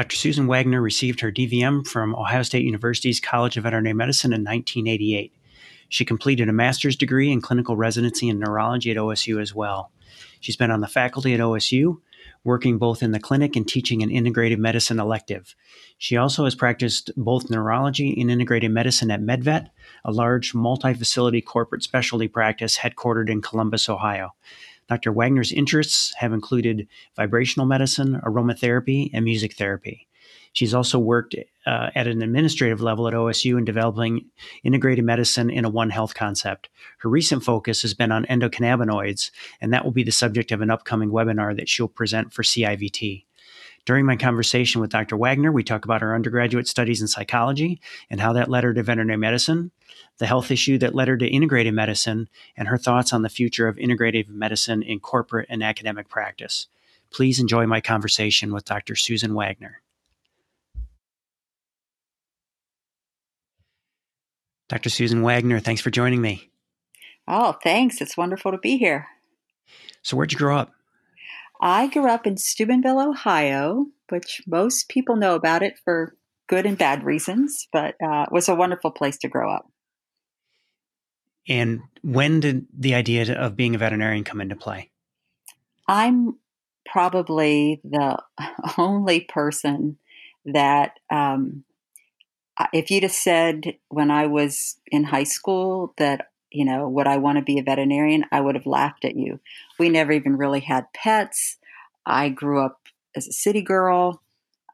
Dr. Susan Wagner received her DVM from Ohio State University's College of Veterinary Medicine in 1988. She completed a master's degree in clinical residency in neurology at OSU as well. She's been on the faculty at OSU, working both in the clinic and teaching an integrative medicine elective. She also has practiced both neurology and integrative medicine at MedVet, a large multi facility corporate specialty practice headquartered in Columbus, Ohio. Dr. Wagner's interests have included vibrational medicine, aromatherapy, and music therapy. She's also worked uh, at an administrative level at OSU in developing integrated medicine in a One Health concept. Her recent focus has been on endocannabinoids, and that will be the subject of an upcoming webinar that she'll present for CIVT. During my conversation with Dr. Wagner, we talk about her undergraduate studies in psychology and how that led her to veterinary medicine, the health issue that led her to integrative medicine, and her thoughts on the future of integrative medicine in corporate and academic practice. Please enjoy my conversation with Dr. Susan Wagner. Dr. Susan Wagner, thanks for joining me. Oh, thanks. It's wonderful to be here. So, where'd you grow up? I grew up in Steubenville, Ohio, which most people know about it for good and bad reasons, but uh, it was a wonderful place to grow up. And when did the idea of being a veterinarian come into play? I'm probably the only person that um, if you'd have said when I was in high school that, you know, would I want to be a veterinarian, I would have laughed at you. We never even really had pets. I grew up as a city girl.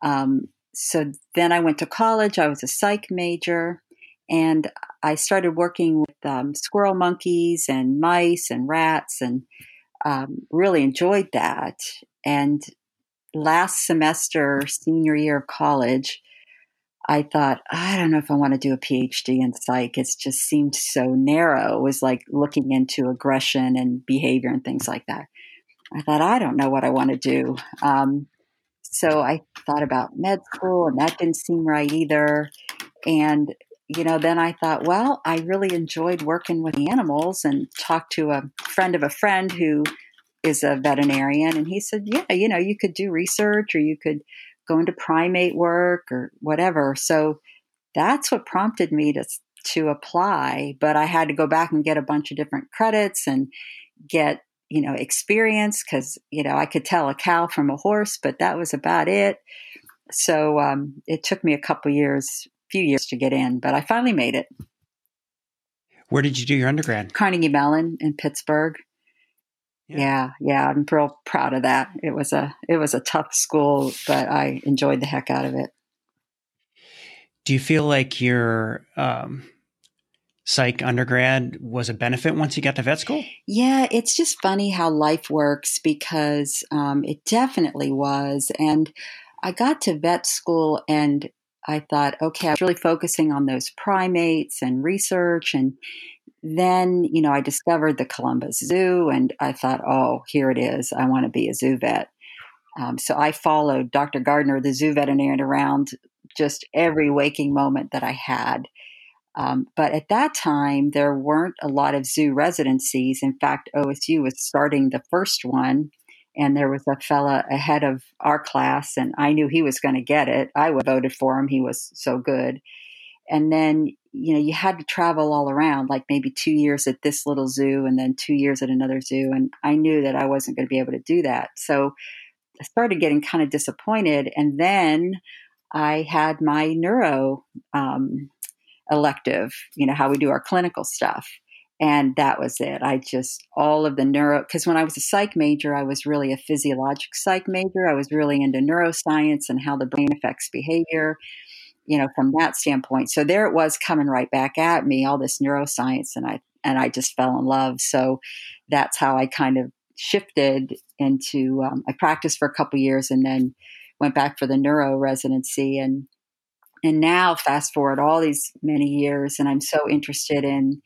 Um, so then I went to college. I was a psych major and I started working with um, squirrel monkeys and mice and rats and um, really enjoyed that. And last semester, senior year of college, I thought, I don't know if I want to do a PhD in psych. It just seemed so narrow. It was like looking into aggression and behavior and things like that. I thought, I don't know what I want to do. Um, so I thought about med school, and that didn't seem right either. And, you know, then I thought, well, I really enjoyed working with animals and talked to a friend of a friend who is a veterinarian. And he said, yeah, you know, you could do research or you could go to primate work or whatever. So that's what prompted me to to apply. But I had to go back and get a bunch of different credits and get you know experience because you know I could tell a cow from a horse, but that was about it. So um, it took me a couple years, few years to get in, but I finally made it. Where did you do your undergrad? Carnegie Mellon in Pittsburgh. Yeah. yeah, yeah, I'm real proud of that. It was a it was a tough school, but I enjoyed the heck out of it. Do you feel like your um, psych undergrad was a benefit once you got to vet school? Yeah, it's just funny how life works because um, it definitely was. And I got to vet school and I thought, okay, I was really focusing on those primates and research and then, you know, I discovered the Columbus Zoo and I thought, oh, here it is. I want to be a zoo vet. Um, so I followed Dr. Gardner, the zoo veterinarian, around just every waking moment that I had. Um, but at that time, there weren't a lot of zoo residencies. In fact, OSU was starting the first one, and there was a fella ahead of our class, and I knew he was going to get it. I voted for him; he was so good. And then you know, you had to travel all around, like maybe two years at this little zoo and then two years at another zoo. And I knew that I wasn't going to be able to do that. So I started getting kind of disappointed. And then I had my neuro um, elective, you know, how we do our clinical stuff. And that was it. I just, all of the neuro, because when I was a psych major, I was really a physiologic psych major. I was really into neuroscience and how the brain affects behavior you know, from that standpoint. So there it was coming right back at me, all this neuroscience, and I and I just fell in love. So that's how I kind of shifted into. Um, I practiced for a couple years and then went back for the neuro residency, and and now fast forward all these many years, and I'm so interested in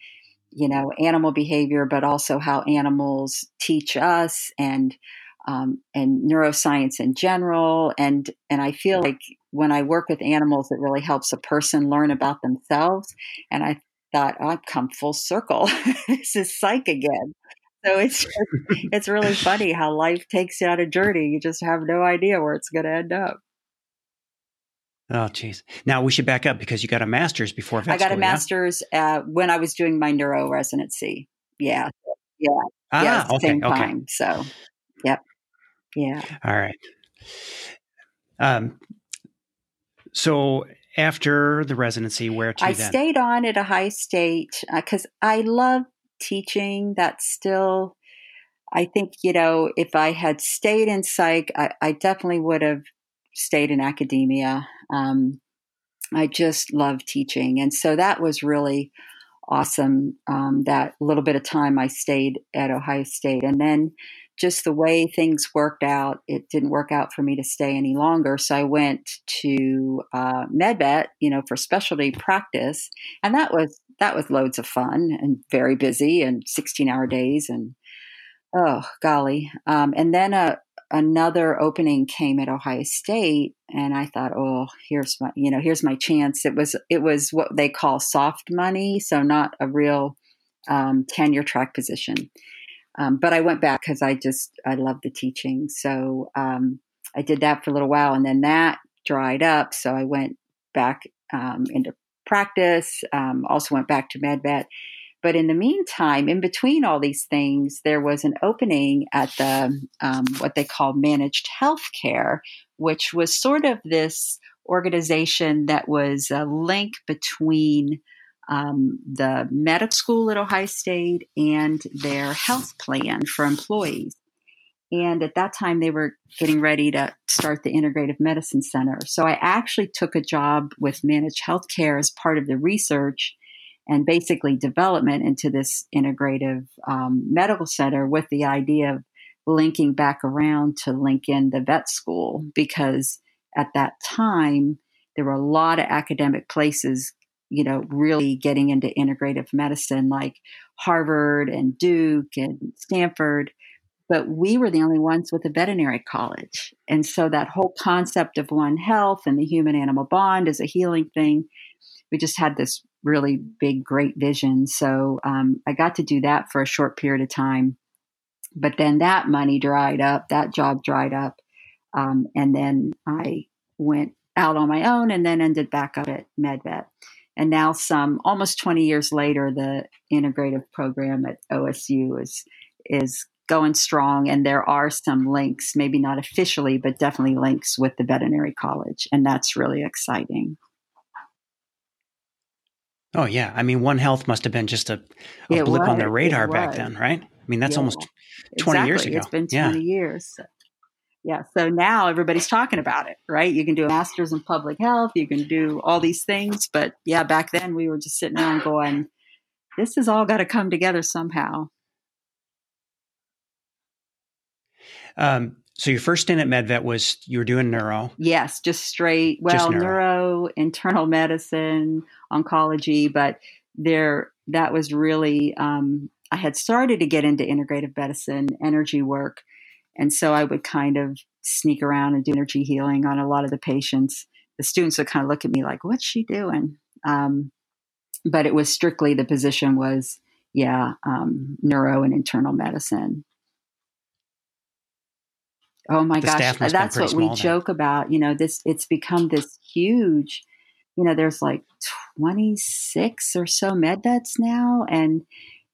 you know animal behavior, but also how animals teach us and um, and neuroscience in general. And and I feel like when I work with animals, it really helps a person learn about themselves. And I thought, oh, I've come full circle. this is psych again. So it's it's really funny how life takes you on a journey. You just have no idea where it's going to end up. Oh, geez. Now we should back up because you got a master's before vet I got school, a master's yeah? uh, when I was doing my neuro residency. Yeah. Yeah. Ah, yeah, okay. same Okay. time. So, yep. Yeah. All right. Um, so after the residency, where to I then? stayed on at Ohio State because I love teaching. That's still, I think, you know, if I had stayed in psych, I, I definitely would have stayed in academia. Um, I just love teaching. And so that was really awesome. Um, that little bit of time I stayed at Ohio State. And then just the way things worked out, it didn't work out for me to stay any longer. So I went to uh, MedVet, you know, for specialty practice, and that was that was loads of fun and very busy and sixteen hour days and oh golly. Um, and then a another opening came at Ohio State, and I thought, oh, here's my you know here's my chance. It was it was what they call soft money, so not a real um, tenure track position. Um, but I went back because I just I love the teaching. So um, I did that for a little while, and then that dried up. So I went back um, into practice. Um, also went back to MedVet. But in the meantime, in between all these things, there was an opening at the um, what they call managed healthcare, which was sort of this organization that was a link between um, the medical school at Ohio State and their health plan for employees. And at that time, they were getting ready to start the Integrative Medicine Center. So I actually took a job with Managed Healthcare as part of the research and basically development into this integrative um, medical center with the idea of linking back around to link in the vet school because at that time, there were a lot of academic places you know, really getting into integrative medicine like Harvard and Duke and Stanford. But we were the only ones with a veterinary college. And so that whole concept of One Health and the human animal bond as a healing thing, we just had this really big, great vision. So um, I got to do that for a short period of time. But then that money dried up, that job dried up. Um, and then I went out on my own and then ended back up at MedVet and now some almost 20 years later the integrative program at osu is is going strong and there are some links maybe not officially but definitely links with the veterinary college and that's really exciting. Oh yeah. I mean one health must have been just a, a blip on was, their radar back then right? I mean that's Yeah. almost 20 years Exactly. ago. it's been yeah. 20 years yeah so now everybody's talking about it right you can do a master's in public health you can do all these things but yeah back then we were just sitting around going this has all got to come together somehow um, so your first stint at medvet was you were doing neuro Yes, just straight. Well, Just neuro. neuro. internal medicine, oncology, but there that was really. Um, I had started to get into integrative medicine, energy work, and so I would kind of sneak around and do energy healing on a lot of the patients. The students would kind of look at me like, "What's she doing?" Um, but it was strictly the position was, yeah, um, neuro and internal medicine. Oh my The gosh, staff must have been that's what we then. joke about. You know, this it's become this huge. You know, there's like 26 or so med vets now, and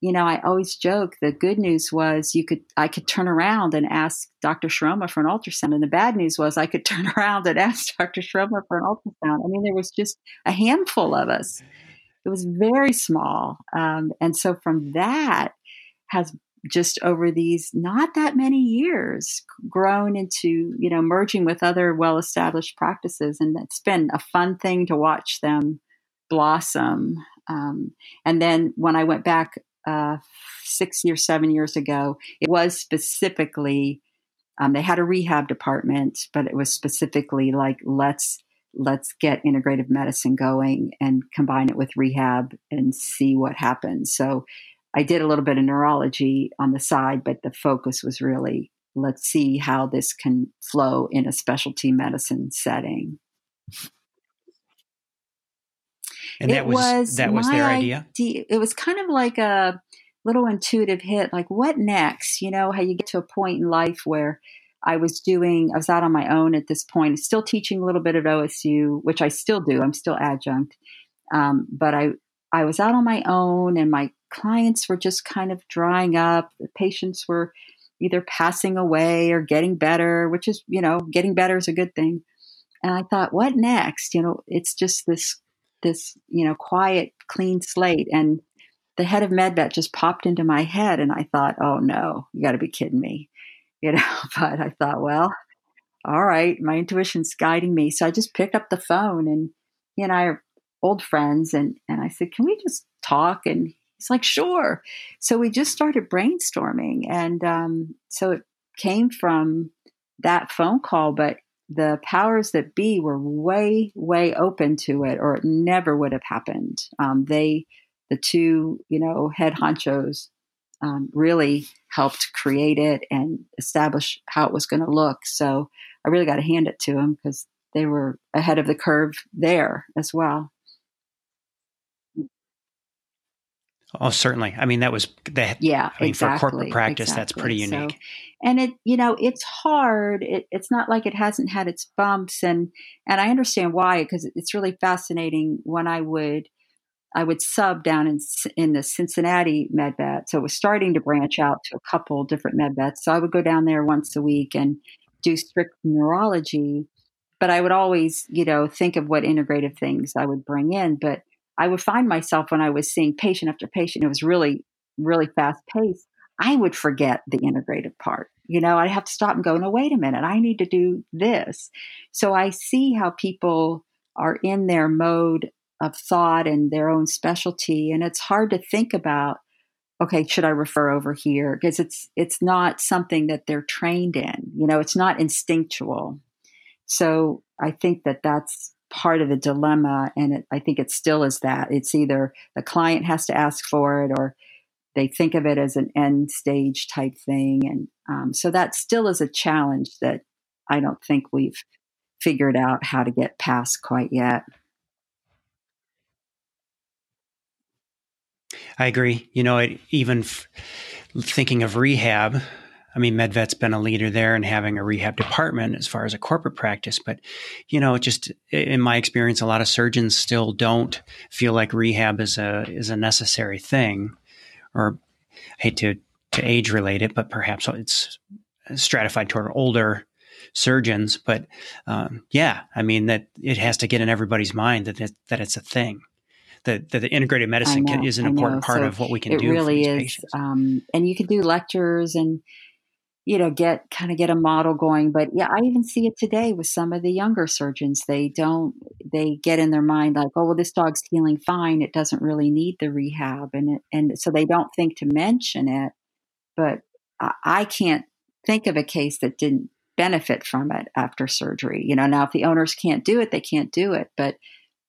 you know, I always joke. The good news was you could I could turn around and ask Dr. Shroma for an ultrasound, and the bad news was I could turn around and ask Dr. Shroma for an ultrasound. I mean, there was just a handful of us. It was very small, um, and so from that has just over these not that many years grown into you know merging with other well established practices and it's been a fun thing to watch them blossom um, and then when i went back uh, six years seven years ago it was specifically um, they had a rehab department but it was specifically like let's let's get integrative medicine going and combine it with rehab and see what happens so I did a little bit of neurology on the side, but the focus was really let's see how this can flow in a specialty medicine setting. And that was, that was their idea idea- It was kind of like a little intuitive hit, like what next? You know, how you get to a point in life where I was doing, I was out on my own at this point, still teaching a little bit at OSU, which I still do. I'm still adjunct. Um, but I, I was out on my own and my clients were just kind of drying up. The patients were either passing away or getting better, which is, you know, getting better is a good thing. And I thought, what next? You know, it's just this, this, you know, quiet, clean slate. And the head of MedVet just popped into my head. And I thought, oh no, you got to be kidding me. You know, but I thought, well, all right, my intuition's guiding me. So I just picked up the phone and he and I are old friends. And, and I said, can we just talk? And he's like, sure. So we just started brainstorming. And um, so it came from that phone call, but the powers that be were way, way open to it, or it never would have happened. Um, they, the two, you know, head honchos, um, really helped create it and establish how it was going to look. So I really got to hand it to them because they were ahead of the curve there as well. Oh, certainly. I mean, that was that. Yeah, I mean, exactly, for corporate practice, exactly. that's pretty unique. So, and it, you know, it's hard. It, it's not like it hasn't had its bumps, and and I understand why because it's really fascinating. When I would, I would sub down in in the Cincinnati MedVet, so it was starting to branch out to a couple different MedVets. So I would go down there once a week and do strict neurology, but I would always, you know, think of what integrative things I would bring in, but I would find myself when I was seeing patient after patient, it was really, really fast paced. I would forget the integrative part. You know, I'd have to stop and go, no, wait a minute, I need to do this. So I see how people are in their mode of thought and their own specialty. And it's hard to think about, okay, should I refer over here? Because it's it's not something that they're trained in. You know, it's not instinctual. So I think that that's part of the dilemma. And it, I think it still is that. It's either the client has to ask for it or they think of it as an end stage type thing. And um, so that still is a challenge that I don't think we've figured out how to get past quite yet. I agree. You know, it, even f- thinking of rehab, I mean, MedVet's been a leader there and having a rehab department as far as a corporate practice. But, you know, just in my experience, a lot of surgeons still don't feel like rehab is a is a necessary thing. Or I hate to to age relate it, but perhaps it's stratified toward older surgeons. But um, yeah, I mean that it has to get in everybody's mind that it, that it's a thing. That, that the integrated medicine know, can, is an important part so of what we can it do. It really is, um, and you can do lectures and you know get kind of get a model going but yeah i even see it today with some of the younger surgeons. They don't they get in their mind like oh well this dog's healing fine. It doesn't really need the rehab and it, and so they don't think to mention it but I, I can't think of a case that didn't benefit from it after surgery you know? Now if the owners can't do it they can't do it but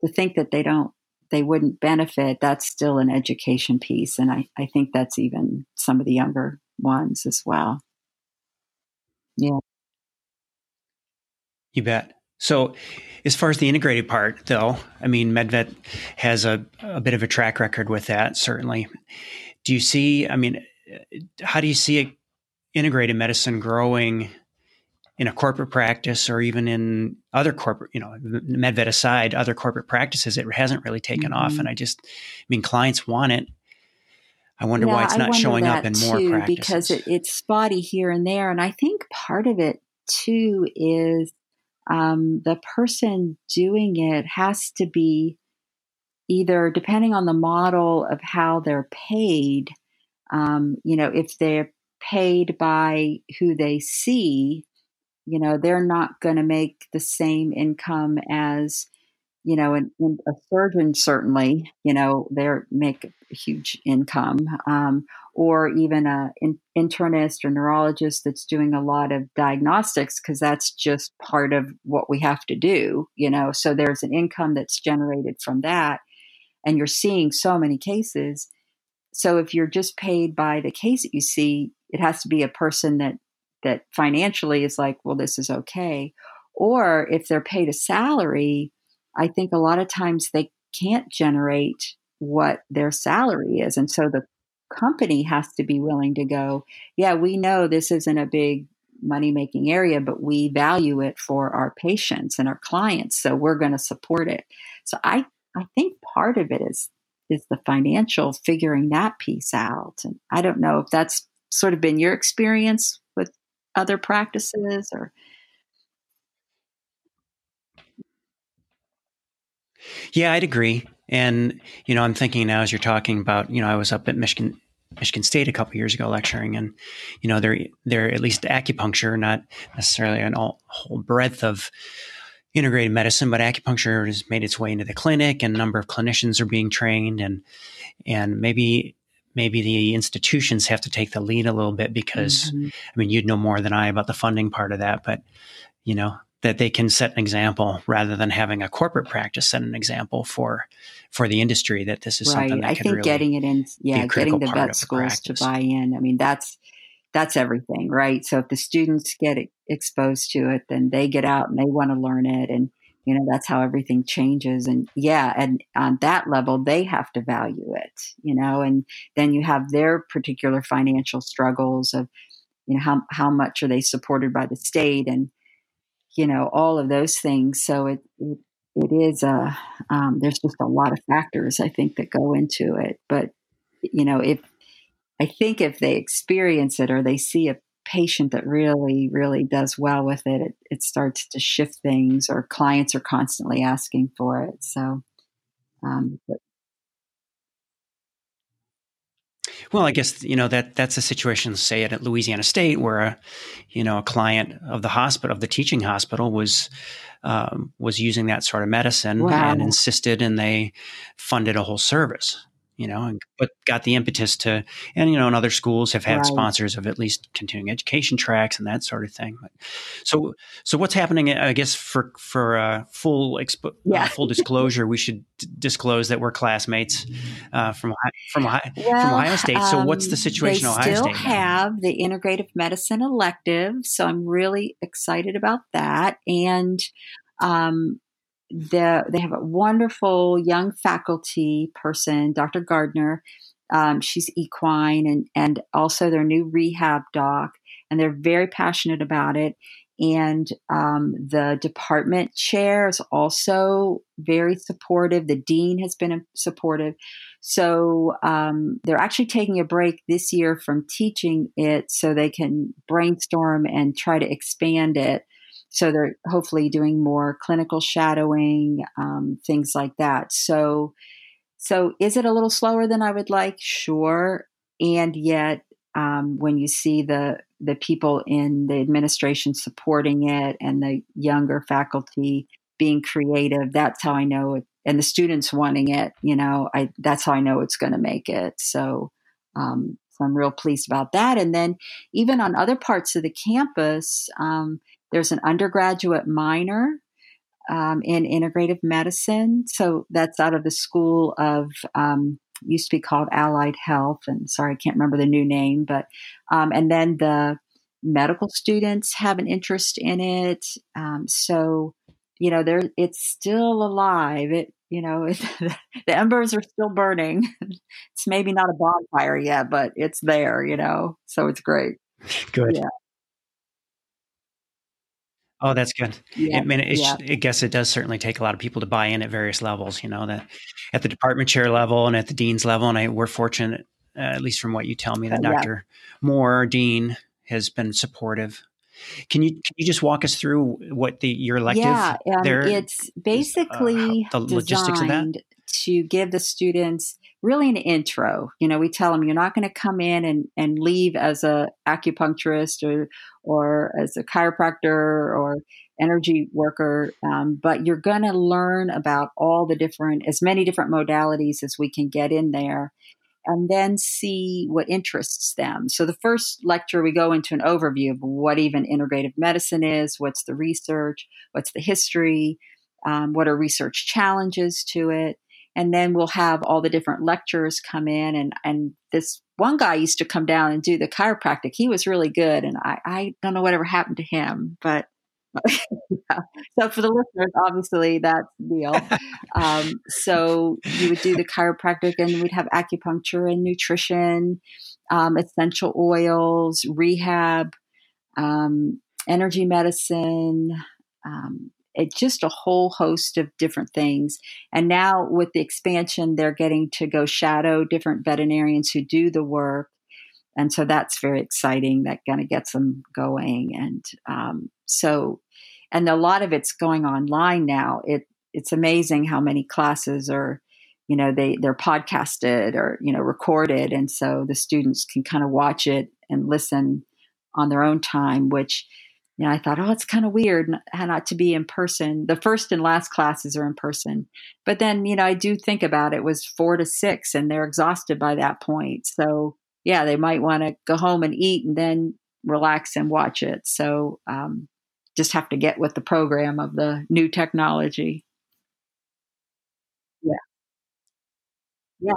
to think that they don't they wouldn't benefit that's still an education piece and i, I think that's even some of the younger ones as well yeah. You bet. So, as far as the integrated part, though, I mean, MedVet has a, a bit of a track record with that, certainly. Do you see, I mean, how do you see it, integrated medicine growing in a corporate practice or even in other corporate, you know, MedVet aside, other corporate practices? It hasn't really taken mm-hmm. off. And I just, I mean, clients want it. I wonder yeah, why it's not showing up in more too, practices. Because it, it's spotty here and there. And I think part of it too is um, the person doing it has to be either, depending on the model of how they're paid, um, you know, if they're paid by who they see, you know, they're not going to make the same income as you know, and, and, a surgeon certainly, you know, they make a huge income, um, or even a in, internist or neurologist that's doing a lot of diagnostics because that's just part of what we have to do, you know. So there's an income that's generated from that, and you're seeing so many cases. So if you're just paid by the case that you see, it has to be a person that that financially is like, well, this is okay. Or if they're paid a salary, I think a lot of times they can't generate what their salary is. And so the company has to be willing to go, yeah, we know this isn't a big money making area, but we value it for our patients and our clients. So we're going to support it. So I, I think part of it is is the financial figuring that piece out. And I don't know if that's sort of been your experience with other practices or Yeah, I'd agree. And you know, I'm thinking now as you're talking about, you know, I was up at Michigan Michigan State a couple years ago lecturing, and you know, they're they're at least acupuncture, not necessarily an all, whole breadth of integrated medicine, but acupuncture has made its way into the clinic, and a number of clinicians are being trained, and and maybe maybe the institutions have to take the lead a little bit because mm-hmm. I mean, you'd know more than I about the funding part of that, but you know, that they can set an example rather than having a corporate practice set an example for for the industry that this is right. something that I think really getting it in yeah getting the vet schools to buy in. I mean that's that's everything right? So if the students get exposed to it then they get out and they want to learn it and you know that's how everything changes. And yeah and on that level they have to value it you know and then you have their particular financial struggles of you know how how much are they supported by the state and you know, all of those things. So it, it, it is a, um, there's just a lot of factors I think that go into it. But, you know, if, I think if they experience it or they see a patient that really, really does well with it, it, it starts to shift things or clients are constantly asking for it. So, um, but, Well, I guess you know that that's a situation, say at Louisiana State, where a you know a client of the hospital of the teaching hospital was um, was using that sort of medicine wow. and insisted, and they funded a whole service you know, and, but got the impetus to, and you know, and other schools have had right. sponsors of at least continuing education tracks and that sort of thing. So, so what's happening? I guess for for uh, full expo- uh, yeah. uh, full disclosure, we should d- disclose that we're classmates uh, from from Ohio, well, from Ohio State. So, what's the um, situation? They Ohio still State have the integrative medicine elective, so I'm really excited about that. And um, the, they have a wonderful young faculty person, Dr. Gardner. Um, she's equine and, and also their new rehab doc, and they're very passionate about it. And um, the department chair is also very supportive. The dean has been supportive. So um, they're actually taking a break this year from teaching it so they can brainstorm and try to expand it so they're hopefully doing more clinical shadowing, um, things like that. So, so is it a little slower than I would like? Sure. And yet, um, when you see the the people in the administration supporting it and the younger faculty being creative, that's how I know it. And the students wanting it, you know, I that's how I know it's going to make it. So, um, so I'm real pleased about that. And then even on other parts of the campus, um, there's an undergraduate minor um, in integrative medicine. So that's out of the School of, um, used to be called Allied Health. And sorry, I can't remember the new name, but, um, and then the medical students have an interest in it. Um, so, you know, there, it's still alive. It, you know, it, the embers are still burning. it's maybe not a bonfire yet, but it's there, you know, so it's great. Good. Yeah. Oh, that's good. Yeah, I mean, yeah. I guess it does certainly take a lot of people to buy in at various levels. You know, that at the department chair level and at the dean's level, and I, we're fortunate, uh, at least from what you tell me, that yeah. Dr. Moore, dean, has been supportive. Can you can you just walk us through what the your elective? Yeah, um, there, it's basically uh, the logistics of that to give the students really an intro. You know, we tell them you're not going to come in and, and leave as a acupuncturist or or as a chiropractor or energy worker, um, but you're going to learn about all the different, as many different modalities as we can get in there, and then see what interests them. So the first lecture, we go into an overview of what even integrative medicine is, what's the research, what's the history, um, what are research challenges to it and then we'll have all the different lecturers come in. And and this one guy used to come down and do the chiropractic. He was really good. And i, I don't know whatever happened to him but yeah. so for the listeners obviously that's the deal. Um, so you would do the chiropractic and we'd have acupuncture and nutrition um, essential oils rehab um, energy medicine, it's just a whole host of different things. And now with the expansion, they're getting to go shadow different veterinarians who do the work. And so that's very exciting. That kind of gets them going. And um, so, and a lot of it's going online now. It it's amazing how many classes are, you know, they they're podcasted or you know recorded, and so the students can kind of watch it and listen on their own time, which you know, I thought, oh, it's kind of weird not to be in person. The first and last classes are in person. But then, you know, I do think about it was four to six and they're exhausted by that point. So, yeah, they might want to go home and eat and then relax and watch it. So, um, just have to get with the program of the new technology. Yeah. Yeah.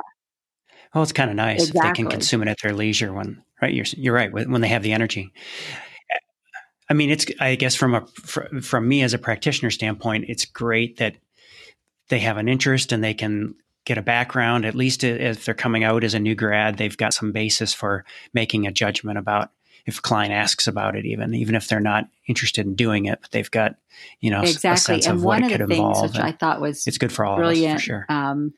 Well, it's kind of nice exactly. if they can consume it at their leisure when, right? You're, you're right. When they have the energy. I mean, it's I guess from a from me as a practitioner standpoint, it's great that they have an interest and they can get a background. At least if they're coming out as a new grad, they've got some basis for making a judgment about if a client asks about it, even even if they're not interested in doing it, but they've got you know exactly. a sense and of one what of it the could things involve. which I thought was it's good for all brilliant, of us for sure. Um,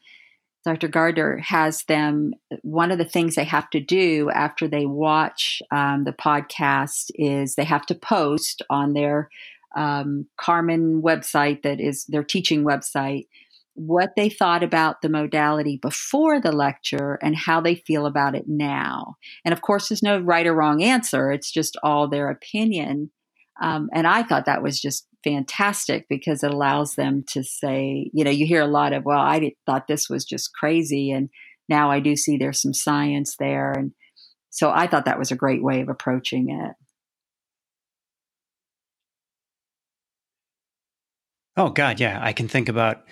Dr. Gardner has them, one of the things they have to do after they watch um, the podcast is they have to post on their um, Carmen website, that is their teaching website, what they thought about the modality before the lecture and how they feel about it now. And of course, there's no right or wrong answer, it's just all their opinion. Um, and I thought that was just fantastic because it allows them to say, you know, you hear a lot of, well, I did, thought this was just crazy. And now I do see there's some science there. And so I thought that was a great way of approaching it. Oh, God. Yeah. I can think about,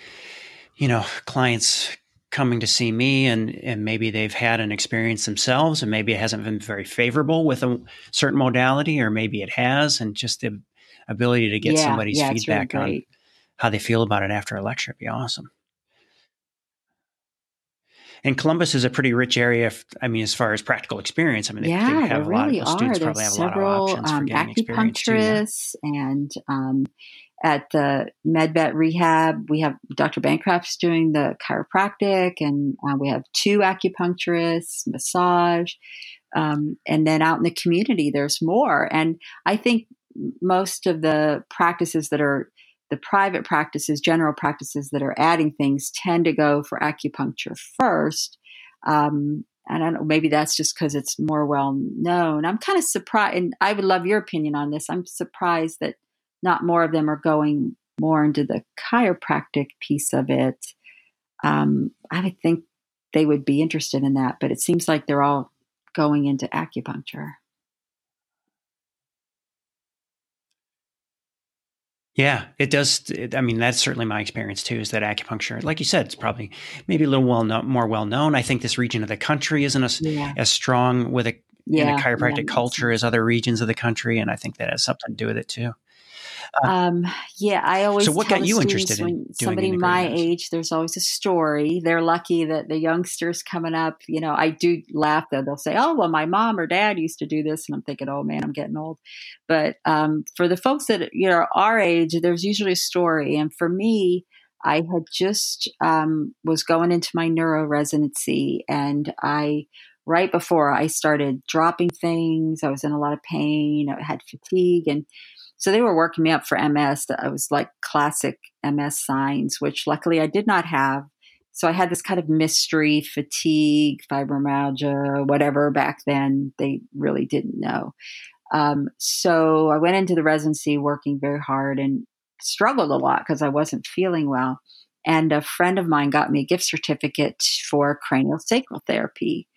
you know, clients coming to see me and and maybe they've had an experience themselves and maybe it hasn't been very favorable with a certain modality or maybe it has and just the ability to get yeah, somebody's yeah, feedback really on how they feel about it after a lecture would be awesome. And Columbus is a pretty rich area. If, I mean, as far as practical experience, I mean, they, yeah, they have a lot really of students are. probably There's have a lot several, of options for um, getting experience too. Yeah. acupuncturists and um, at the MedVet Rehab, we have Dr. Bancroft's doing the chiropractic, and uh, we have two acupuncturists, massage, um, and then out in the community, there's more. And I think most of the practices that are the private practices, general practices that are adding things tend to go for acupuncture first. Um, and I don't know, maybe that's just because it's more well known. I'm kind of surprised, and I would love your opinion on this. I'm surprised that not more of them are going more into the chiropractic piece of it. Um, I would think they would be interested in that, but it seems like they're all going into acupuncture. Yeah, it does. It, I mean, that's certainly my experience too. Is that acupuncture, like you said, it's probably maybe a little well known, more well known. I think this region of the country isn't as, yeah. as strong with a, yeah, a chiropractic yeah, culture as other regions of the country, and I think that has something to do with it too. Uh, um, yeah, I always. So, what got you interested in somebody my age? There's always a story. They're lucky that the youngsters coming up. You know, I do laugh though. They'll say, "Oh, well, my mom or dad used to do this," and I'm thinking, "Oh man, I'm getting old." But um, for the folks that you know our age, there's usually a story, and for me. I had just um, was going into my neuro residency, and I right before I started dropping things. I was in a lot of pain. I had fatigue, and so they were working me up for MS. I was like classic MS signs, which luckily I did not have. So I had this kind of mystery, fatigue, fibromyalgia, whatever back then. They really didn't know. Um, so I went into the residency working very hard and struggled a lot because I wasn't feeling well. And a friend of mine got me a gift certificate for cranial sacral therapy.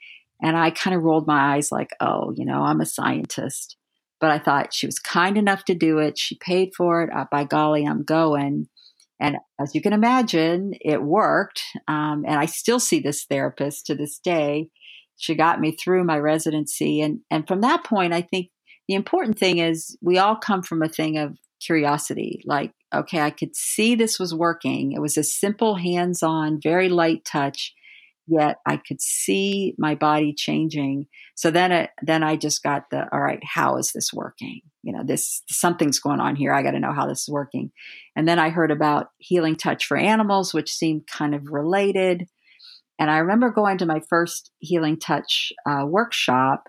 And I kind of rolled my eyes like, oh, you know, I'm a scientist but I thought she was kind enough to do it. She paid for it. Uh, by golly, I'm going. And as you can imagine, it worked. Um, and I still see this therapist to this day. She got me through my residency. And, and from that point, I think the important thing is we all come from a thing of curiosity. Like, okay, I could see this was working. It was a simple, hands on, very light touch. Yet I could see my body changing. So then, it, then I just got the all right. How is this working? You know, this something's going on here. I got to know how this is working. And then I heard about healing touch for animals, which seemed kind of related. And I remember going to my first healing touch uh, workshop,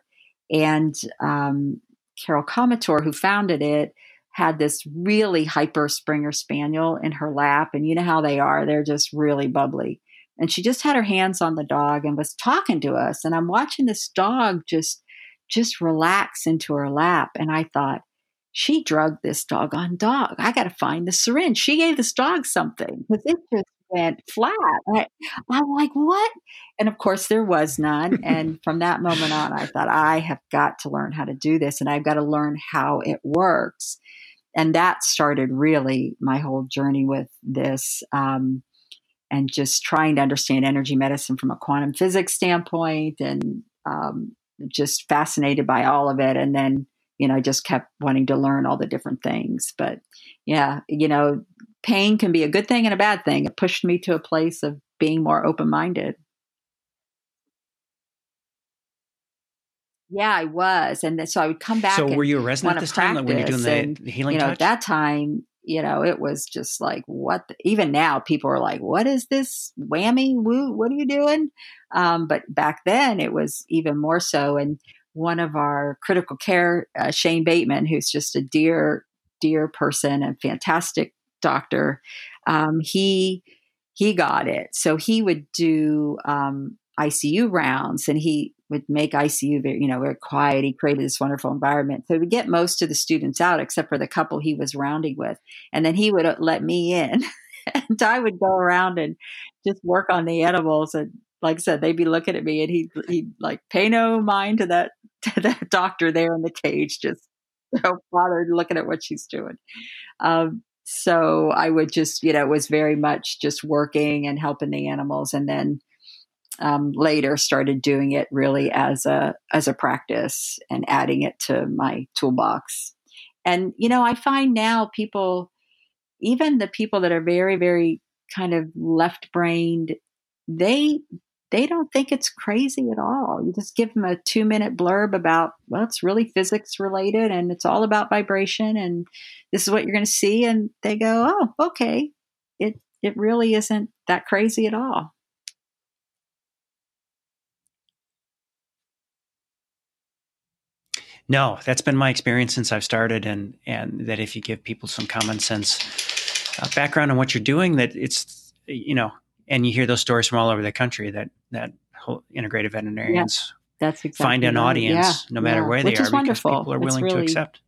and um, Carol Komitor, who founded it, had this really hyper Springer Spaniel in her lap. And you know how they are, they're just really bubbly. And she just had her hands on the dog and was talking to us. And I'm watching this dog just just relax into her lap. And I thought, she drugged this doggone dog. I got to find the syringe. She gave this dog something because it just went flat. I, I'm like, what? And of course, there was none. and from that moment on, I thought, I have got to learn how to do this and I've got to learn how it works. And that started really my whole journey with this. Um, and just trying to understand energy medicine from a quantum physics standpoint and um, just fascinated by all of it. And then, you know, I just kept wanting to learn all the different things. But yeah, you know, pain can be a good thing and a bad thing. It pushed me to a place of being more open minded. Yeah, I was, and then, so I would come back. So, were you a resident at this time like when you're doing the, and, the healing? You know, touch? at that time, you know, it was just like what. The, even now, people are like, "What is this whammy? Woo? What are you doing?" Um, but back then, it was even more so. And one of our critical care, uh, Shane Bateman, who's just a dear, dear person and fantastic doctor, um, he he got it. So he would do um, ICU rounds, and he would make ICU very, you know, very quiet. He created this wonderful environment. So would get most of the students out, except for the couple he was rounding with, and then he would uh, let me in, and I would go around and just work on the animals. And like I said, they'd be looking at me, and he'd, he'd like pay no mind to that to that doctor there in the cage, just so bothered looking at what she's doing. Um, so I would just, you know, it was very much just working and helping the animals, and then um, later started doing it really as a as a practice and adding it to my toolbox. And you know, I find now people, even the people that are very very kind of left brained, they they don't think it's crazy at all. You just give them a two minute blurb about, well, it's really physics related and it's all about vibration and this is what you're going to see. And they go, oh, okay. It, it really isn't that crazy at all. No, that's been my experience since I've started, and and that if you give people some common sense uh, background on what you're doing, that it's you know and you hear those stories from all over the country that that integrative veterinarians yeah, that's exactly find an right. audience yeah, no matter yeah. where they are is wonderful. because people are willing really, to accept.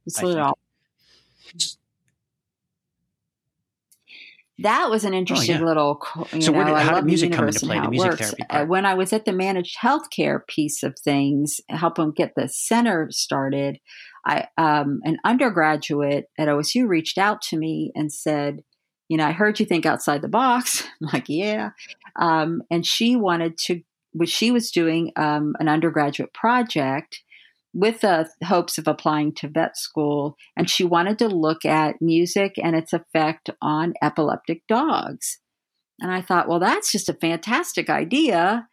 That was an oh, interesting oh, yeah. little. You so, know, did, how did music come into play? The music works. therapy part? when I was at the managed healthcare piece of things, helping get the center started, I um, an undergraduate at OSU reached out to me and said, you know, I heard you think outside the box. I'm like, yeah. Um, and she wanted to, she was doing um, an undergraduate project with the hopes of applying to vet school. And she wanted to look at music and its effect on epileptic dogs. And I thought, well, that's just a fantastic idea.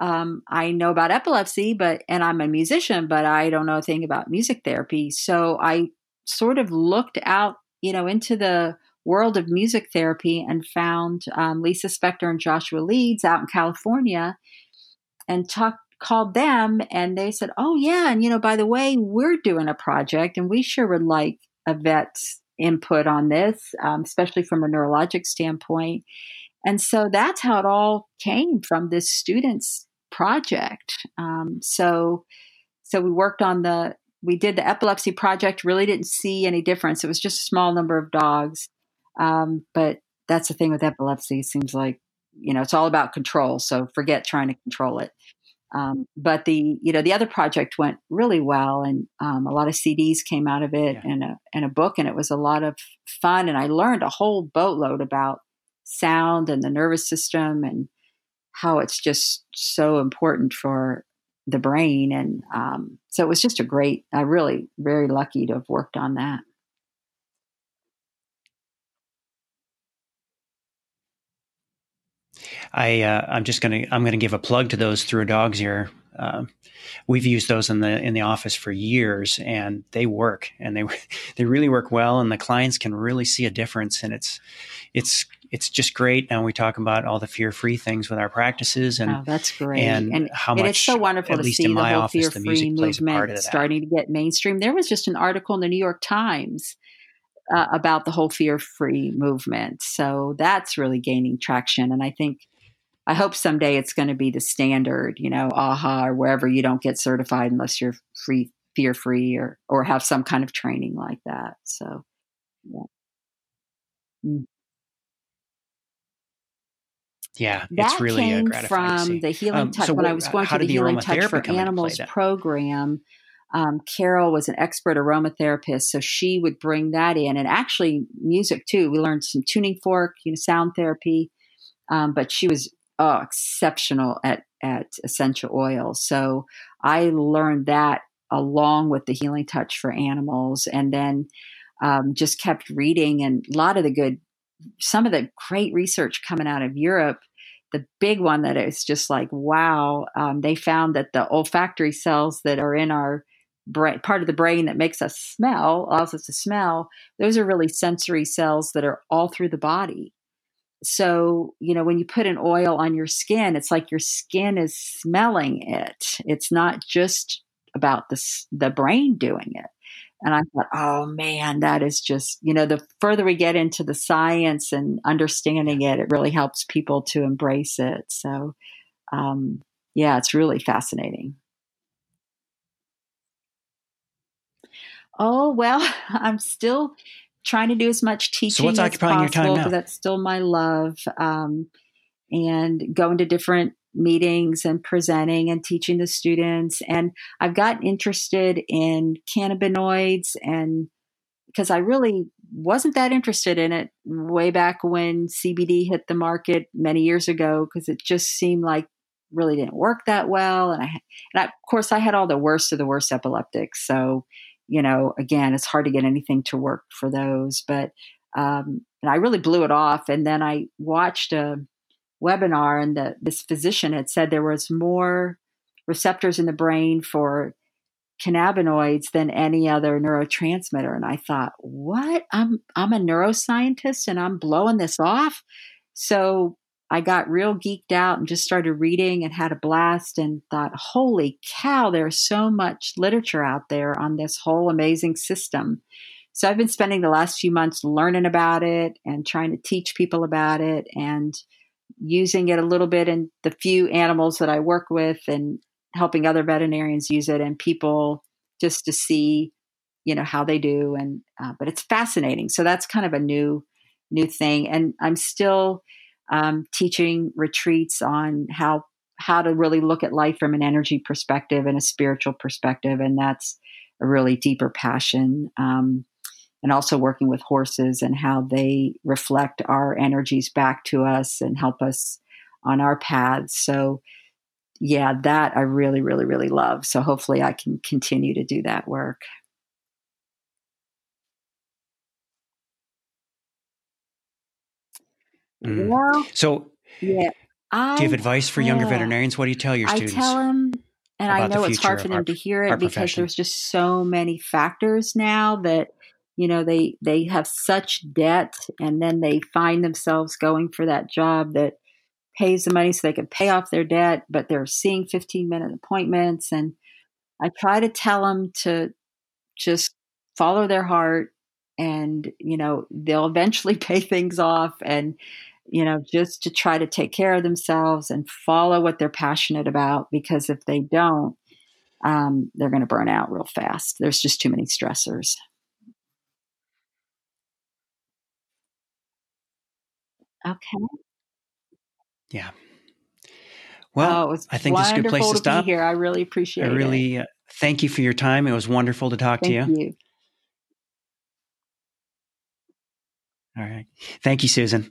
Um, I know about epilepsy, but, and I'm a musician, but I don't know a thing about music therapy. So I sort of looked out, you know, into the world of music therapy and found um, Lisa Spector and Joshua Leeds out in California and talked called them and they said, "Oh yeah, and you know, by the way, we're doing a project and we sure would like a vet's input on this, um, especially from a neurologic standpoint." And so that's how it all came from this students project. Um, so, so we worked on the we did the epilepsy project. Really didn't see any difference. It was just a small number of dogs, um, but that's the thing with epilepsy. It seems like, you know, it's all about control. So forget trying to control it. Um, but the, you know, the other project went really well and um, a lot of CDs came out of it yeah. and, a, and a book and it was a lot of fun. And I learned a whole boatload about sound and the nervous system and how it's just so important for the brain. And um, so it was just a great, I really very lucky to have worked on that. I uh, I'm just gonna I'm gonna give a plug to those through a dog's ear. Uh, we've used those in the in the office for years, and they work, and they they really work well, and the clients can really see a difference, and it's it's it's just great. Now we talk about all the fear free things with our practices, and oh, that's great, and, and how and much it's so wonderful at to least see in my the whole office, the music plays a part of that. starting to get mainstream. There was just an article in the New York Times uh, about the whole fear free movement. So that's really gaining traction. And I think, I hope someday it's going to be the standard, you know, AHA or wherever you don't get certified unless you're free, fear free or, or have some kind of training like that. So, yeah. Mm. Yeah, that it's really came from the Healing um, Touch so when I was going how through the, the Healing Touch for Animals program um, Carol was an expert aromatherapist, so she would bring that in, and actually music too. We learned some tuning fork, you know, sound therapy, um, but she was oh, exceptional at at essential oils. So I learned that along with the healing touch for animals, and then um, just kept reading and a lot of the good, some of the great research coming out of Europe the big one that is just like wow um, they found that the olfactory cells that are in our brain, part of the brain that makes us smell, allows us to smell, those are really sensory cells that are all through the body. So, you know, when you put an oil on your skin, it's like your skin is smelling it. It's not just about the, the brain doing it. And I thought, oh man, that is just, you know, the further we get into the science and understanding it, it really helps people to embrace it. So, um, yeah, it's really fascinating. Oh, well, I'm still trying to do as much teaching so what's as occupying possible your time now? that's still my love. Um, and going to different meetings and presenting and teaching the students. And I've gotten interested in cannabinoids and because I really wasn't that interested in it way back when CBD hit the market many years ago because it just seemed like really didn't work that well. And I, and I, of course, I had all the worst of the worst epileptics. So you know, again, it's hard to get anything to work for those. But um, and I really blew it off. And then I watched a webinar, and the, this physician had said there was more receptors in the brain for cannabinoids than any other neurotransmitter. And I thought, what? I'm I'm a neuroscientist, and I'm blowing this off. So I got real geeked out and just started reading and had a blast and thought, holy cow, there's so much literature out there on this whole amazing system. So I've been spending the last few months learning about it and trying to teach people about it and using it a little bit in the few animals that I work with and helping other veterinarians use it and people just to see, you know, how they do. And, uh, but it's fascinating. So that's kind of a new, new thing. And I'm still, um, teaching retreats on how how to really look at life from an energy perspective and a spiritual perspective, and that's a really deeper passion. Um, and also working with horses and how they reflect our energies back to us and help us on our paths. So, yeah, that I really, really, really love. So, hopefully, I can continue to do that work. Mm. Well, so yeah, I, do you have advice for younger veterinarians? What do you tell your students? I tell them, and I know it's hard for them our, to hear it because profession. there's just so many factors now that you know they they have such debt, and then they find themselves going for that job that pays the money so they can pay off their debt, but they're seeing 15 minute appointments, and I try to tell them to just follow their heart and you know they'll eventually pay things off and you know just to try to take care of themselves and follow what they're passionate about because if they don't um, they're going to burn out real fast there's just too many stressors okay yeah well oh, i think this is a good place to, to stop here i really appreciate it. i really it. Uh, thank you for your time it was wonderful to talk thank to you. you all right. Thank you, Susan.